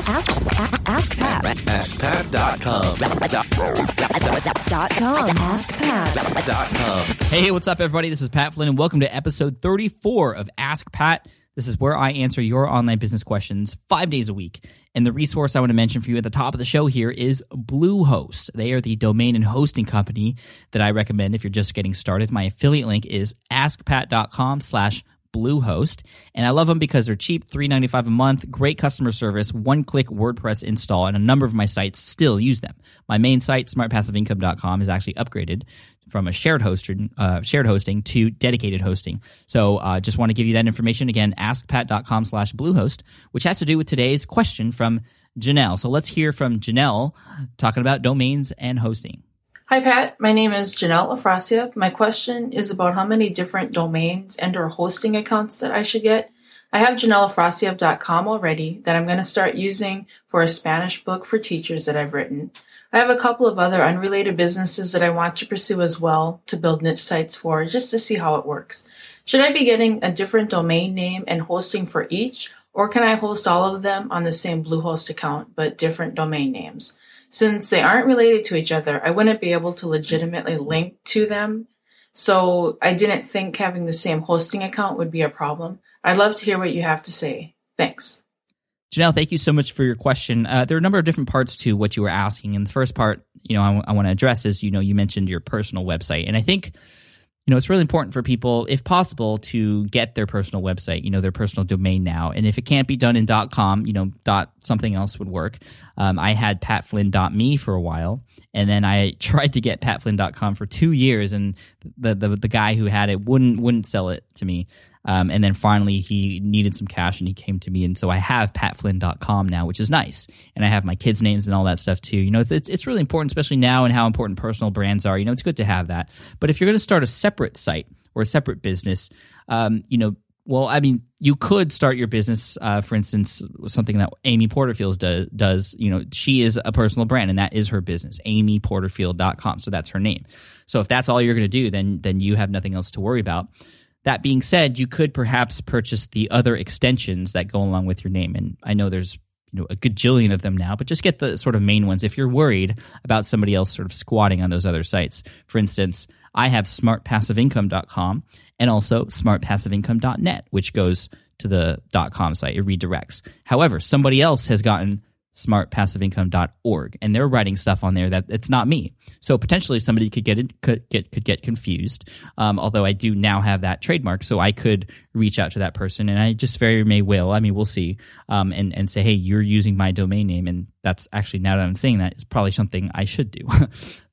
Ask, ask, ask Pat. AskPat.com. Dot com. Ask Pat. Dot com. Hey, what's up, everybody? This is Pat Flynn, and welcome to episode 34 of Ask Pat. This is where I answer your online business questions five days a week. And the resource I want to mention for you at the top of the show here is Bluehost. They are the domain and hosting company that I recommend if you're just getting started. My affiliate link is askpat.com slash Bluehost. And I love them because they're cheap, $3.95 a month, great customer service, one click WordPress install, and a number of my sites still use them. My main site, smartpassiveincome.com, is actually upgraded from a shared hosting, uh, shared hosting to dedicated hosting. So uh, just want to give you that information again, askpat.com slash Bluehost, which has to do with today's question from Janelle. So let's hear from Janelle talking about domains and hosting. Hi Pat, my name is Janelle Afrasiev. My question is about how many different domains and or hosting accounts that I should get. I have janelleafrasiev.com already that I'm going to start using for a Spanish book for teachers that I've written. I have a couple of other unrelated businesses that I want to pursue as well to build niche sites for just to see how it works. Should I be getting a different domain name and hosting for each, or can I host all of them on the same Bluehost account but different domain names? Since they aren't related to each other, I wouldn't be able to legitimately link to them. So I didn't think having the same hosting account would be a problem. I'd love to hear what you have to say. Thanks. Janelle, thank you so much for your question. Uh, there are a number of different parts to what you were asking. And the first part, you know, I, want to address is, you know, you mentioned your personal website. And I think, you know, it's really important for people, if possible, to get their personal website, you know, their personal domain now. And if it can't be done in .com, you know, dot something else would work. Um, I had patflynn.me for a while, and then I tried to get patflynn.com for two years, and the, the the guy who had it wouldn't wouldn't sell it to me. Um, and then finally, he needed some cash and he came to me. And so I have patflynn.com now, which is nice. And I have my kids' names and all that stuff too. You know, it's, it's really important, especially now and how important personal brands are. You know, it's good to have that. But if you're going to start a separate site or a separate business, um, you know, well, I mean, you could start your business, uh, for instance, something that Amy Porterfield do, does. You know, she is a personal brand, and that is her business, amyporterfield.com. So that's her name. So if that's all you're going to do, then then you have nothing else to worry about. That being said, you could perhaps purchase the other extensions that go along with your name. And I know there's you know a gajillion of them now, but just get the sort of main ones if you're worried about somebody else sort of squatting on those other sites. For instance, I have smartpassiveincome.com and also smartpassiveincome.net, which goes to the .com site. It redirects. However, somebody else has gotten smartpassiveincome.org and they're writing stuff on there that it's not me. So potentially somebody could get it could get could get confused. Um, although i do now have that trademark so i could reach out to that person and i just very may will. I mean we'll see. Um, and and say hey you're using my domain name and that's actually now that i'm saying that is probably something i should do.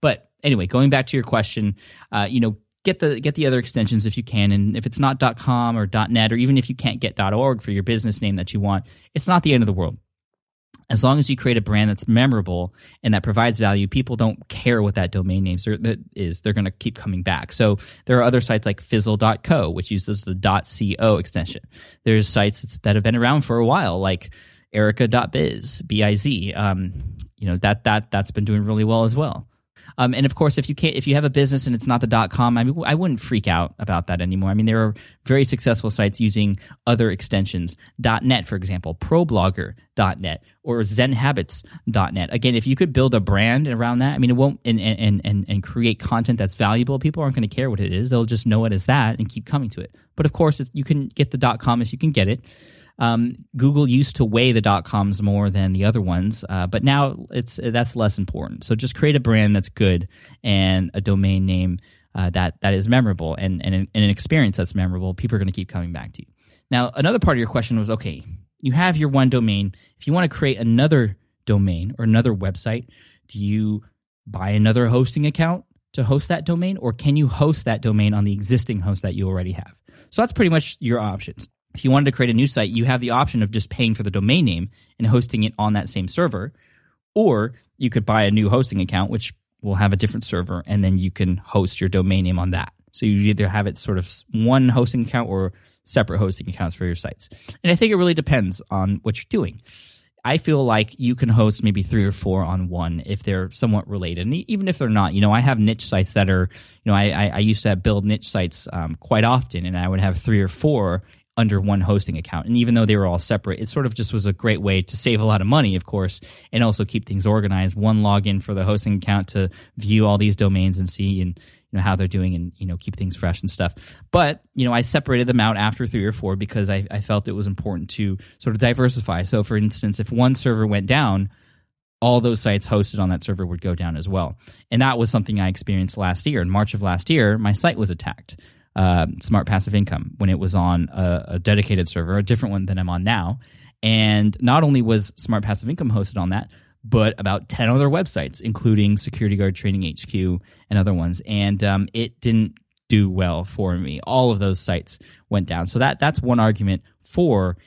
But anyway going back to your question uh, you know get the get the other extensions if you can and if it's not com or net or even if you can't get org for your business name that you want it's not the end of the world as long as you create a brand that's memorable and that provides value, people don't care what that domain name is. They're going to keep coming back. So there are other sites like fizzle.co, which uses the .co extension. There's sites that have been around for a while, like erica.biz, B-I-Z. Um, you know, that, that, that's been doing really well as well. Um, and of course, if you can't, if you have a business and it's not the dot com, I mean, I wouldn't freak out about that anymore. I mean, there are very successful sites using other extensions, .net, for example, ProBlogger.net or ZenHabits.net. Again, if you could build a brand around that, I mean, it won't and and and and create content that's valuable. People aren't going to care what it is; they'll just know it as that and keep coming to it. But of course, you can get the dot com if you can get it. Um, Google used to weigh the dot coms more than the other ones, uh, but now it's that's less important. So just create a brand that's good and a domain name uh, that that is memorable and, and, and an experience that's memorable. People are going to keep coming back to you. Now, another part of your question was okay, you have your one domain. If you want to create another domain or another website, do you buy another hosting account to host that domain, or can you host that domain on the existing host that you already have? So that's pretty much your options. If you wanted to create a new site, you have the option of just paying for the domain name and hosting it on that same server. Or you could buy a new hosting account, which will have a different server, and then you can host your domain name on that. So you either have it sort of one hosting account or separate hosting accounts for your sites. And I think it really depends on what you're doing. I feel like you can host maybe three or four on one if they're somewhat related, and even if they're not. You know, I have niche sites that are, you know, I I, used to build niche sites um, quite often, and I would have three or four under one hosting account. And even though they were all separate, it sort of just was a great way to save a lot of money, of course, and also keep things organized. One login for the hosting account to view all these domains and see and you know how they're doing and you know keep things fresh and stuff. But you know I separated them out after three or four because I, I felt it was important to sort of diversify. So for instance, if one server went down, all those sites hosted on that server would go down as well. And that was something I experienced last year. In March of last year, my site was attacked. Uh, Smart Passive Income when it was on a, a, dedicated server, a different one than I'm on now. And not only was Smart Passive Income hosted on that, but about 10 other websites, including Security Guard Training HQ and other ones. And um, it didn't do well for me. All of those sites went down. So that that's one argument for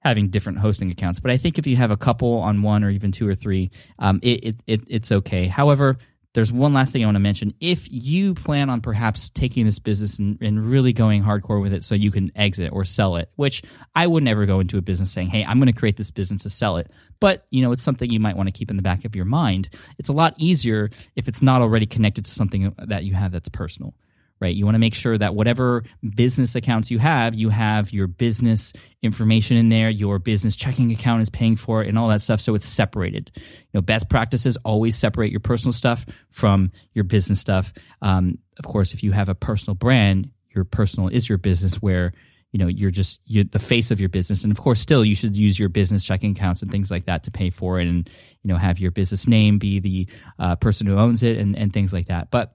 having different hosting accounts. But I think if you have a couple on one or even two or three, um, it, it, it, it's okay. However, there's one last thing I want to mention. If you plan on perhaps taking this business and, and, really going hardcore with it so you can exit or sell it, which I would never go into a business saying, hey, I'm going to create this business to sell it. But, you know, it's something you might want to keep in the back of your mind. It's a lot easier if it's not already connected to something that you have that's personal right? You want to make sure that whatever business accounts you have, you have your business information in there, your business checking account is paying for it, and all that stuff. So it's separated. You know, best practices always separate your personal stuff from your business stuff. Um, of course, if you have a personal brand, your personal is your business where you know you're just you're the face of your business and of course still you should use your business checking accounts and things like that to pay for it and you know have your business name be the uh, person who owns it and, and things like that but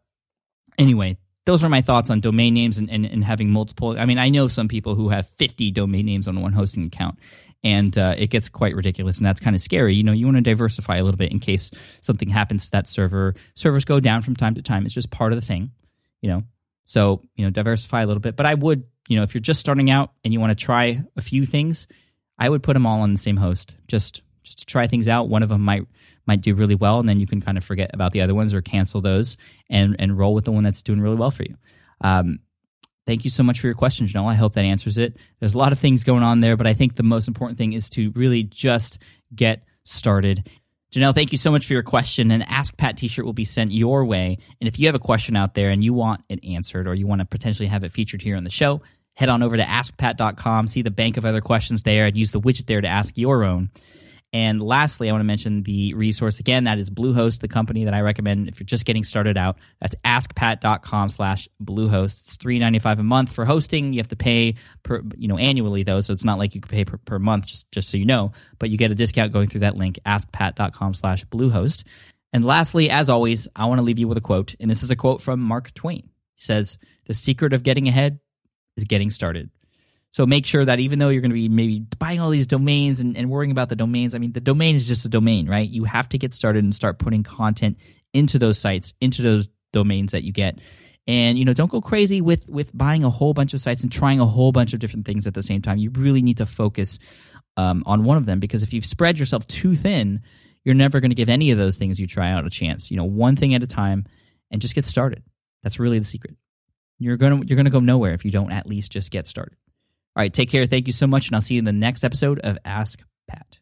anyway those are my thoughts on domain names and, and, and, having multiple. I mean, I know some people who have 50 domain names on one hosting account, and uh, it gets quite ridiculous, and that's kind of scary. You know, you want to diversify a little bit in case something happens to that server. Servers go down from time to time. It's just part of the thing, you know. So, you know, diversify a little bit. But I would, you know, if you're just starting out and you want to try a few things, I would put them all on the same host just just to try things out. One of them might might do really well, and then you can kind of forget about the other ones or cancel those and and roll with the one that's doing really well for you. Um, thank you so much for your question, Janelle. I hope that answers it. There's a lot of things going on there, but I think the most important thing is to really just get started. Janelle, thank you so much for your question. An Ask Pat t shirt will be sent your way. And if you have a question out there and you want it answered or you want to potentially have it featured here on the show, head on over to askpat.com, see the bank of other questions there, and use the widget there to ask your own. And lastly, I want to mention the resource again. That is Bluehost, the company that I recommend if you're just getting started out. That's askpat.com slash Bluehost. It's three ninety five a month for hosting. You have to pay per, you know, annually though, so it's not like you pay per, per month, just, just so you know. But you get a discount going through that link, askpat.com slash Bluehost. And lastly, as always, I want to leave you with a quote. And this is a quote from Mark Twain. He says, The secret of getting ahead is getting started. So make sure that even though you're going to be maybe buying all these domains and, and worrying about the domains, I mean, the domain is just a domain, right? You have to get started and start putting content into those sites, into those domains that you get. And you know, don't go crazy with with buying a whole bunch of sites and trying a whole bunch of different things at the same time. You really need to focus um, on one of them because if you've spread yourself too thin, you're never going to give any of those things you try out a chance. You know, one thing at a time, and just get started. That's really the secret. You're gonna you're gonna go nowhere if you don't at least just get started. All right, take care. Thank you so much, and I'll see you in the next episode of Ask Pat.